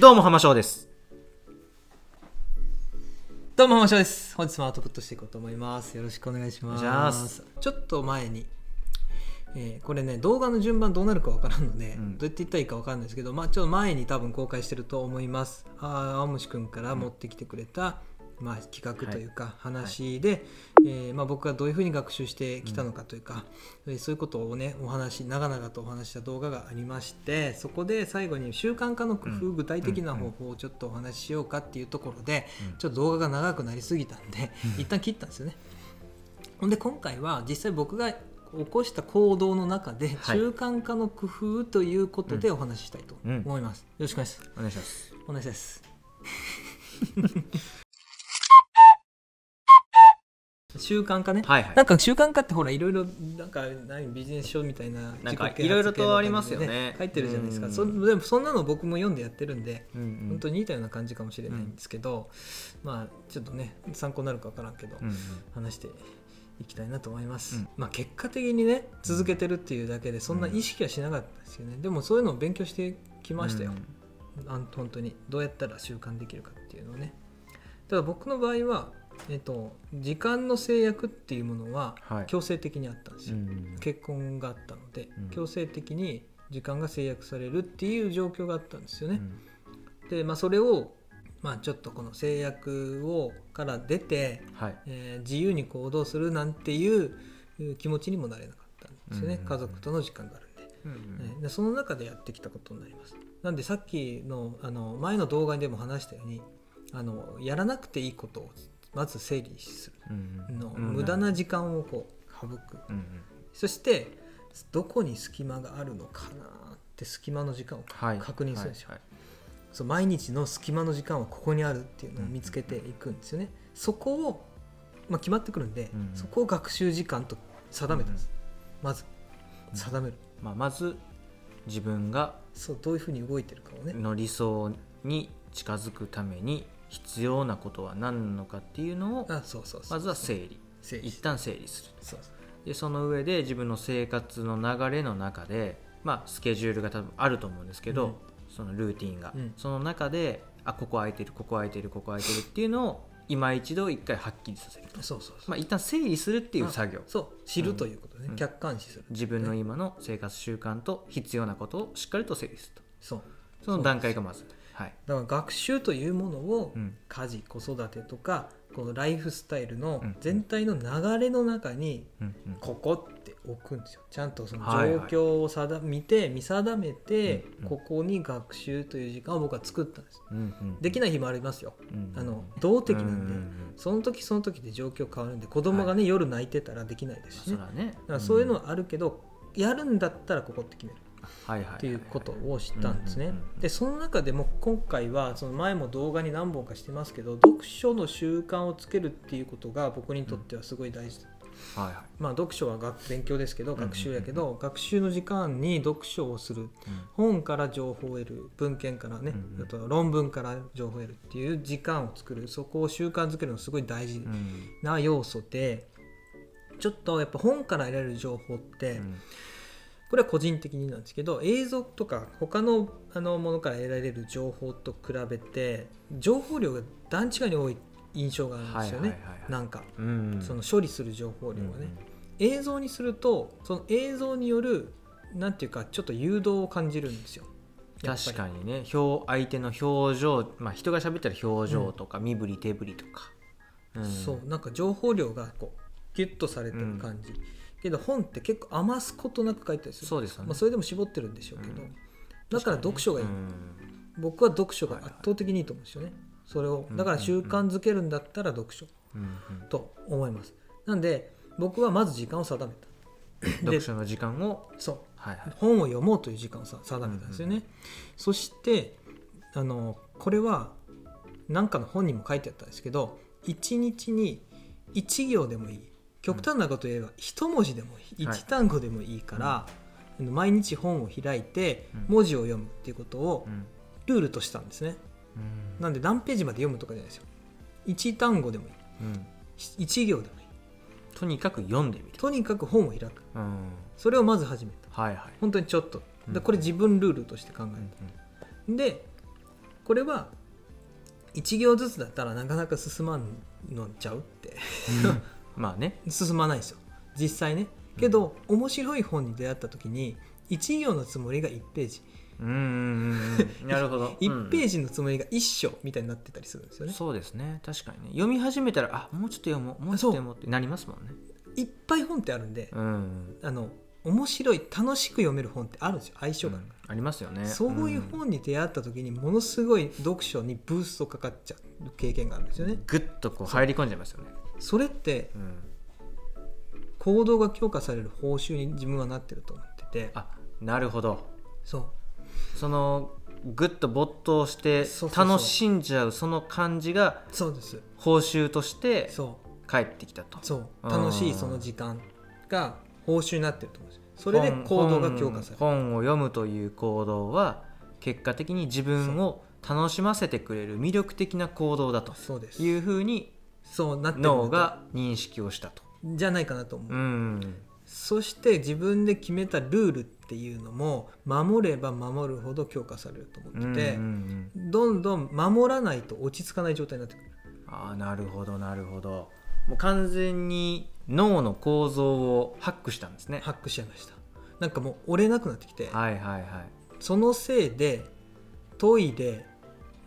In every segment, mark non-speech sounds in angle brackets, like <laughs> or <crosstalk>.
どうも浜翔ですどうも、浜翔です。本日もアウトプットしていこうと思います。よろしくお願いします。ちょっと前に、えーこれね、動画の順番どうなるかわからんので、うんどうやって言ったらいいかわかんないですけど、まあ、ちょっと前に多分公開してると思います。あー青虫くんから持ってきてくれた、まあ、企画というか、話で、えーまあ、僕がどういうふうに学習してきたのかというか、えーそういうことをね、お話、長々とお話しした動画がありまして、そこで最後に習慣化の工夫、うん。具体的な方法をちょっとお話ししようかっていうところで、うん。ちょっと動画が長くなりすぎたんで、一旦切ったんですよね。ほんで今回は実際僕が起こした行動の中ではい。習慣化の工夫ということでお話ししたいとうん。思います。よろしくお願いします。お願いします。お願いします。習慣化ね。はいはい。なんか習慣化ってほらいろいろなんか何ビジネス書みたいななんかいろいろとありますよね。書いてるじゃないですか。うん。そでもそんなの僕も読んでやってるんで、うんうん。本当に似たような感じかもしれないんですけど、まあちょっとね参考になるか分からんけど、うんうん。話していきたいなと思います、うん。まあ結果的にね続けてるっていうだけでそんな意識はしなかったですよね、でもそういうのを勉強してきましたよ、あん本当に。どうやったら習慣できるかっていうのをね。ただ僕の場合は、えっと、時間の制約っていうものははい。強制的にあったんですよ、うん結婚があったので、うん。強制的に時間が制約されるっていう状況があったんですよね、うん。で、まあ、それを、まあ、ちょっとこの制約をから出て、はい。えー自由に行動するなんていういう気持ちにもなれなかったんですよね、うんうんうん。家族との時間があるんで,、うんえーでその中でやってきたことになります。なんでさっきのあの前の動画でも話したようにあのやらなくていいことをまず整理する。うんの、うん無駄な時間をこう省く。そしてどこに隙間があるのかなって隙間の時間をはい。確認するんですよ、はい。そう毎日の隙間の時間はここにあるっていうのを見つけていくんですよね、そこを、まあ、決まってくるんで、うんそこを学習時間と定めたんです、まずうん。定める、まあまず自分がそうどういうふうに動いてるかをね、の理想に近づくために必要なことは何なのかっていうのをまずは整理。一旦整理する。でその上で自分の生活の流れの中で、まあ、スケジュールが多分あると思うんですけど、うん。そのルーティンが、うん。その中であここ空いてるここ空いてるここ空いてるっていうのを今一度一回はっきりさせると、そうそうそう。まあ、一旦整理するっていう作業。そう。知るということね、うん。客観視する。自分の今の生活習慣と必要なことをしっかりと整理すると。そう。その段階がまずはい、だから学習というものを、うん。家事子育てとかこのライフスタイルのうん全体の流れの中にここって置くんですよ。ちゃんとその状況を定見て見定めて、ここに学習という時間を僕は作ったんです。できない日もありますよ。うんあの動的なんで、その時その時で状況変わるんで子供がね、夜泣いてたらできないですしね。だからそういうのはあるけど、やるんだったらここって決めるっていうことを知ったんですね。うんうんうん。でその中でも今回はその前も動画に何本かしてますけど読書の習慣をつけるっていうことが僕にとってはすごい大事。だはいはい。まあ読書は学勉強ですけどうんうんうん。学習やけど学習の時間に読書をする。本から情報を得る文献からねうんうん。あと論文から情報を得るっていう時間を作る。そこを習慣づけるのすごい大事うんうん。な要素でちょっとやっぱ本から得られる情報って、うんこれは個人的になんですけど映像とか他のあのものから得られる情報と比べて情報量が段違いに多い印象があるんですよね、はいはいはいはい。なんか。うん。その処理する情報量がね、うん映像にするとその映像によるなんていうかちょっと誘導を感じるんですよ。確かにね。表相手の表情、まあ、人が喋ったら表情とか、身振り手振りとか、うん。そう。なんか情報量がこうギュッとされてる感じ、けど本って結構余すことなく書いてたりする。そうですよね、まあ、それでも絞ってるんでしょうけど、うん。だから読書がいい、うん。僕は読書が圧倒的にいいと思うんですよね、それを。だから習慣づけるんだったら読書。うんうん。と思います。なんで僕はまず時間を定めた。<laughs> 読書の時間を？そう。はいはい。本を読もうという時間をさ定めたんですよね、うんそしてあのこれは何かの本にも書いてあったんですけど1日に1行でもいい極端なこと言えば1文字でもいいはい。1単語でもいいから、毎日本を開いてうん。文字を読むっていうことをうん。ルールとしたんですね。うん。なんで何ページまで読むとかじゃないですよ。1単語でもいい。うん。1行でもいい。とにかく読んでみる、とにかく本を開く。うん、それをまず始めた。はいはい、本当にちょっと。これ自分ルールとして考うんえたでこれは1行ずつだったらなかなか進まんのちゃうってまあね進まないですよ。実際ね。けど、面白い本に出会った時に1行のつもりが1ページ。うんうんうんうん。<laughs> なるほど。1ページ、ジのつもりが1章みたいになってたりするんですよね、そうですね。確かにね。読み始めたらあもうちょっと読もうもうちょっと読もうってなりますもんね。いっぱい本ってあるんで、うん。あの面白い楽しく読める本ってあるんですよ相性が。あるかありますよね。ら、そういう本に出会った時にものすごい読書にブーストかかっちゃう経験があるんですよね。ぐっとこう入り込んじゃいますよねそれってうん行動が強化される報酬に自分はなってると思ってて。あなるほど。そう。そのぐっと没頭して楽しんじゃうその感じがそうです。報酬として帰ってきたと。そう。うん楽しいその時間が報酬になってると思うんですよ。それで行動が強化される。本本を読むという行動は結果的に自分を楽しませてくれる魅力的な行動だとそうです。いうふうにそうなってる脳が認識をしたと。じゃないかなと思う、うん。そして自分で決めたルールっていうのも守れば守るほど強化されると思ってて、うんうんうん。どんどん守らないと落ち着かない状態になってくる。ああなるほどなるほど。もう完全に脳の構造をハックしたんですね。ハックしちゃいました。なんかもう折れなくなってきて、はいはいはい。そのせいでトイレ、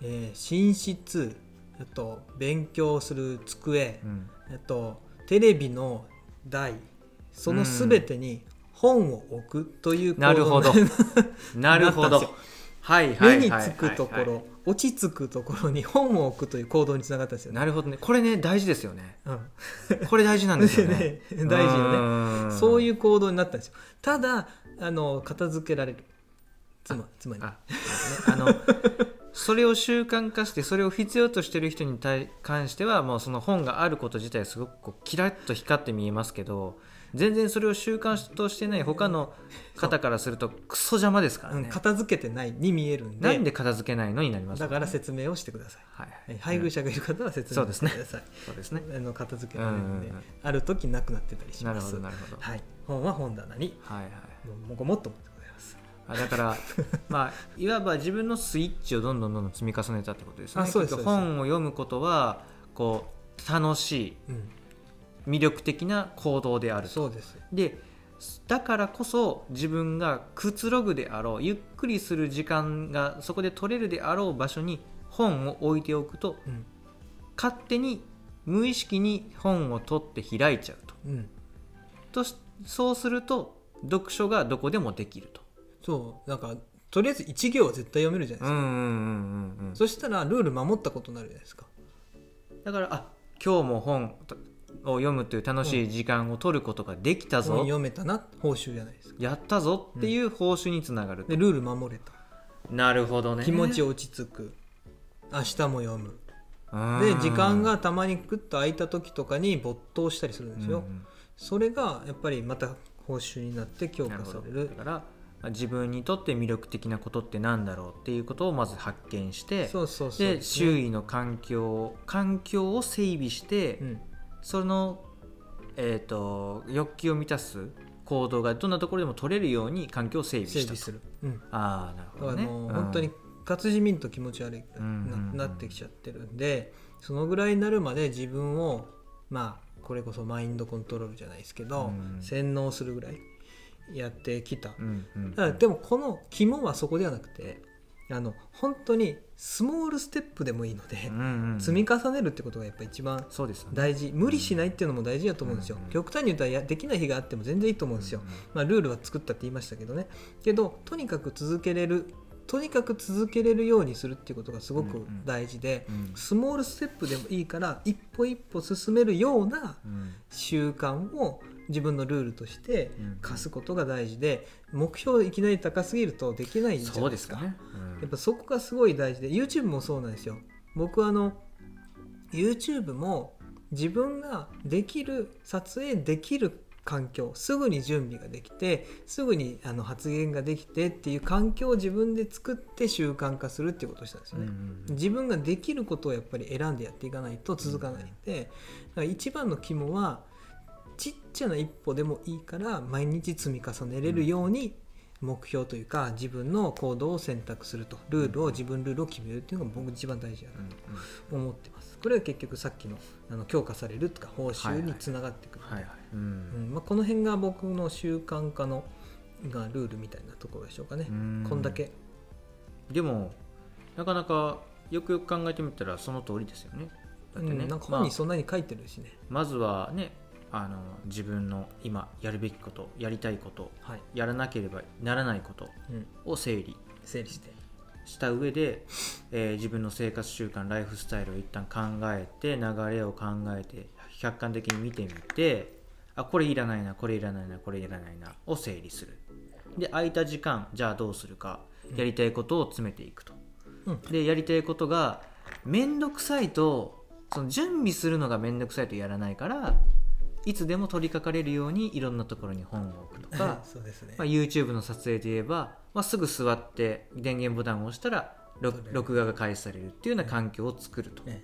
えー寝室あと勉強する机うん。あとテレビの台その全てに本を置くというなるほど。に <laughs> なるほど。はいはい目につくところ落ち着くところに本を置くという行動につながったんですよ。ね。なるほどね。これね大事ですよね。うん、これ大事なんですよね。<laughs> 大事よね。ねそういう行動になったんですよ。ただあの片付けられる。つまつまりあ、ね、あのそれを習慣化してそれを必要としてる人に対関してはもうその本があること自体すごくこうキラッと光って見えますけど全然それを習慣としてない他の方からするとクソ邪魔ですからうんね、片付けてないに見えるんでなんで片付けないのになりますだから説明をしてください。はいえ配偶者がいる方は説明してください。そうですね。<laughs> あの片付けられるんで、うんうんうん。ある時なくなってたりしなるほます。どなるほど。はい、本は本棚に。はいはい。もうごもっともでございます。あだから <laughs> まあいわば自分のスイッチをどんどんどんどん積み重ねたってことですね。あそうです本を読むことはこう楽しいうん、魅力的な行動であると。そうです。でだからこそ自分がくつろぐであろうゆっくりする時間がそこで取れるであろう場所に本を置いておくとうん、勝手に無意識に本を取って開いちゃうと。うん、としそうすると読書がどこでもできるとそうなんかとりあえず一行は絶対読めるじゃないですか。うんうんうんうんうんそしたらルール守ったことになるじゃないですか。だからあ今日も本を読むという楽しい時間を取ることができたぞ、本読めたな報酬じゃないですか。やったぞっていう報酬につながると、でルール守れた。なるほどね気持ち落ち着く。明日も読む。うんで時間がたまにクッと空いた時とかに没頭したりするんですよ。うんうんそれがやっぱりまた報酬になって強化されるだからまあ自分にとって魅力的なことってなんだろうっていうことをまず発見してそうそうそう。で周囲の環境環境を整備して、うん。その、えー、と欲求を満たす行動がどんなところでも取れるように環境を整備したする、うん、ああなるほどね。ううん。本当に活字見ると気持ち悪いうんうんうん。ななってきちゃってるんでそのぐらいになるまで自分をまあこれこそマインドコントロールじゃないですけど、うん。洗脳するぐらいやってきた、でもこの肝はそこではなくてあの本当にスモールステップでもいいので、うんうんうん。積み重ねるってことがやっぱ一番そうですよね。大事。無理しないっていうのも大事だと思うんですよ、うん極端に言ったらやできない日があっても全然いいと思うんですよ、うんうん。まあ、ルールは作ったって言いましたけどね。けどとにかく続けれるとにかく続けれるようにするっていうことがすごく大事で、うん。スモールステップでもいいから一歩一歩進めるようなうん。習慣を自分のルールとしてうん課すことが大事で目標いきなり高すぎるとできないんじゃそないですかね、うん。やっぱそこがすごい大事で YouTube もそうなんですよ。僕あの YouTube も自分ができる撮影できる環境すぐに準備ができてすぐにあの発言ができてっていう環境を自分で作って習慣化するっていうことをしたんですよね、うんうん自分ができることをやっぱり選んでやっていかないと続かないんで、だから一番の肝はちっちゃな一歩でもいいから毎日積み重ねれるように、目標というか自分の行動を選択すると。ルールを自分ルールを決めるっていうのが僕一番大事だなと思ってます。これは結局さっきのあの強化されるとか報酬につながってくる。まあ、この辺が僕の習慣化のがルールみたいなところでしょうかね。うん。こんだけ。でもなかなかよくよく考えてみたらその通りですよね。だってね、うん。なんかまあ本にそんなに書いてるしね、まずはねあの自分の今やるべきことやりたいことはい。やらなければならないことうん、を整理整理して。した上で、えー自分の生活習慣ライフスタイルを一旦考えて流れを考えて客観的に見てみてあこれいらないなこれいらないなこれいらないなを整理する。で空いた時間じゃあどうするかやりたいことを詰めていくと、うん。でやりたいことが面倒くさいとその準備するのが面倒くさいとやらないからいつでも取り掛かれるようにいろんなところに本を置くとか <laughs> そうですね、まあ、YouTube の撮影で言えば、まあ、すぐ座って電源ボタンを押したら録画が開始されるっていうような環境を作ると、ね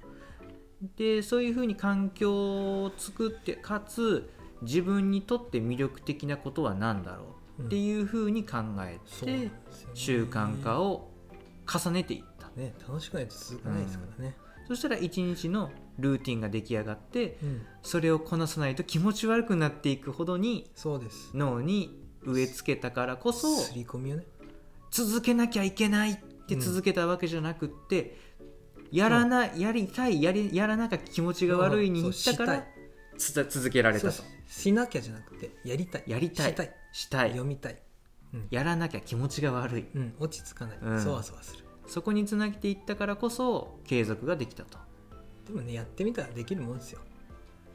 でそういうふうに環境を作ってかつ自分にとって魅力的なことは何だろうっていうふうに考えて習慣化を重ねていった。ね楽しくないと続かないですからね、そしたら一日のルーティンが出来上がってうん。それをこなさないと気持ち悪くなっていくほどにそうです。脳に植え付けたからこそ刷り込みをね。続けなきゃいけないって続けたわけじゃなくって、やらない、やりたいやりやらなきゃ気持ちが悪いに行ったから続けられたと。しなきゃじゃなくてやりたい。やりたい。したい。したい。読みたい、うん。やらなきゃ気持ちが悪い。うん、落ち着かない、うん。そわそわする。そこにつなげていったからこそ継続ができたとでもねやってみたらできるもんですよ。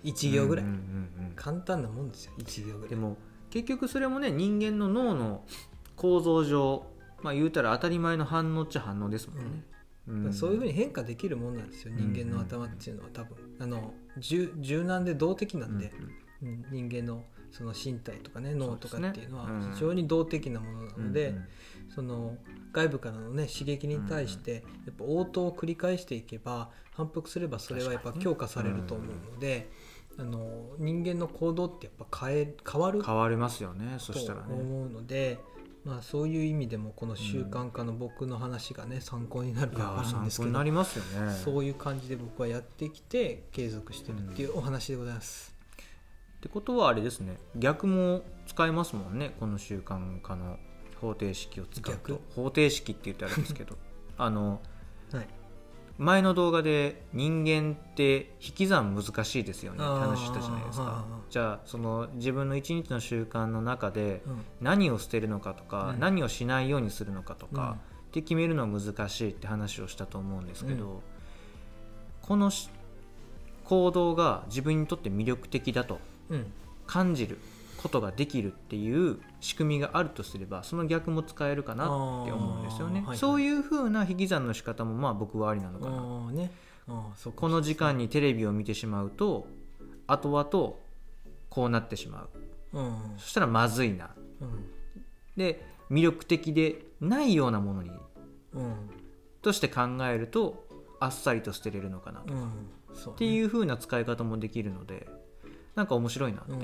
1行ぐらい、うんうんうんうん。簡単なもんですよ1行ぐらい。でも結局それもね人間の脳の構造上まあ言うたら当たり前の反応っちゃ反応ですもんね、ん。そういうふうに変化できるもんなんですよ人間の頭っていうのは多分。あの柔柔軟で動的なんで、うん人間のその身体とかね脳とかっていうのは非常に動的なものなので、その外部からのね刺激に対してやっぱ応答を繰り返していけば反復すればそれはやっぱ強化されると思うので、あの人間の行動ってやっぱ変え変わる変わりますよねそとしたらね。思うので、まあ、そういう意味でもこの習慣化の僕の話がね参考になるいかわやかるんですけど参考になりますよね。そういう感じで僕はやってきて継続してるっていうお話でございます。ってことはあれですね。逆も使えますもんね。この習慣化の方程式を使うと。逆？方程式って言ってあるんですけど。<laughs> あのはい。前の動画で人間って引き算難しいですよね。って話したじゃないですか。じゃあその自分の一日の習慣の中でうん。何を捨てるのかとか、うん。何をしないようにするのかとか、うん。って決めるのは難しいって話をしたと思うんですけど、うん。このし行動が自分にとって魅力的だとうん感じることができるっていう仕組みがあるとすればその逆も使えるかなって思うんですよね、はいはいそういう風な引き算の仕方もまあ僕はありなのかな、ね。この時間にテレビを見てしまうと後々こうなってしまう。うん。そしたらまずいな。うん。で魅力的でないようなものにうん。として考えるとあっさりと捨てれるのかなと、っうん。そうていう風な使い方もできるのでなんか面白いなうん。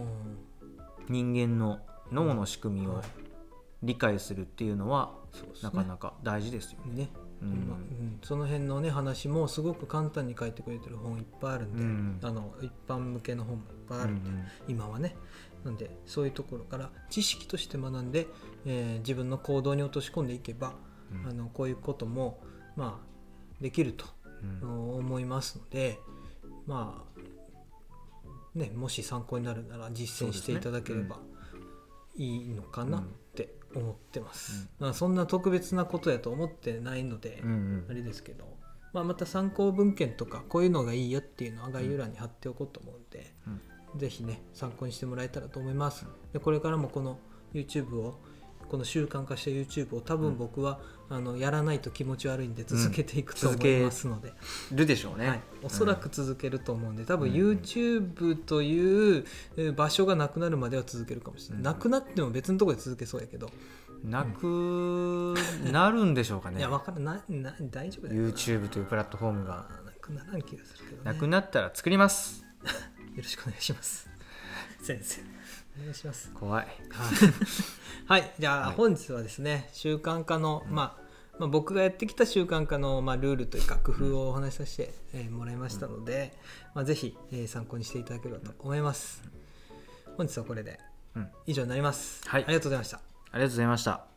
人間の脳の仕組みをはい理解するっていうのはなかなか大事ですよね。ね。うん。その辺のね話もすごく簡単に書いてくれてる本いっぱいあるんで、うん。あの一般向けの本もいっぱいあるんで、今はね。なんでそういうところから知識として学んで、えー自分の行動に落とし込んでいけば、うん。あのこういうこともまあできるとうん。思いますのでまあねもし参考になるなら実践していただければいいのかなって思ってます、まあそんな特別なことやと思ってないので、うんうん。あれですけど、まあ、また参考文献とかこういうのがいいよっていうのは概要欄に貼っておこうと思うんで、ぜひね参考にしてもらえたらと思います。でこれからもこの YouTube をこの習慣化した YouTube を多分僕は、あのやらないと気持ち悪いんで続けていくと思いますので、るでしょうね、はい、おそらく続けると思うんで多分うん YouTube というえー場所がなくなるまでは続けるかもしれない、うん。なくなっても別のところで続けそうやけど、なくなるんでしょうかね。いや分からないな大丈夫だよ。な YouTube というプラットフォームが。なくならん気がするけど、ね、なくなったら作ります。<laughs> よろしくお願いします。先生お願いします。怖い。はい。はいじゃあはい。本日はですね習慣化の、まあまあ、僕がやってきた習慣化の、まあ、ルールというか工夫をお話しさせて、えーもらいましたので、まあ、ぜひ、えー参考にしていただければと思います。本日はこれでうん。以上になります、はい。ありがとうございました。ありがとうございました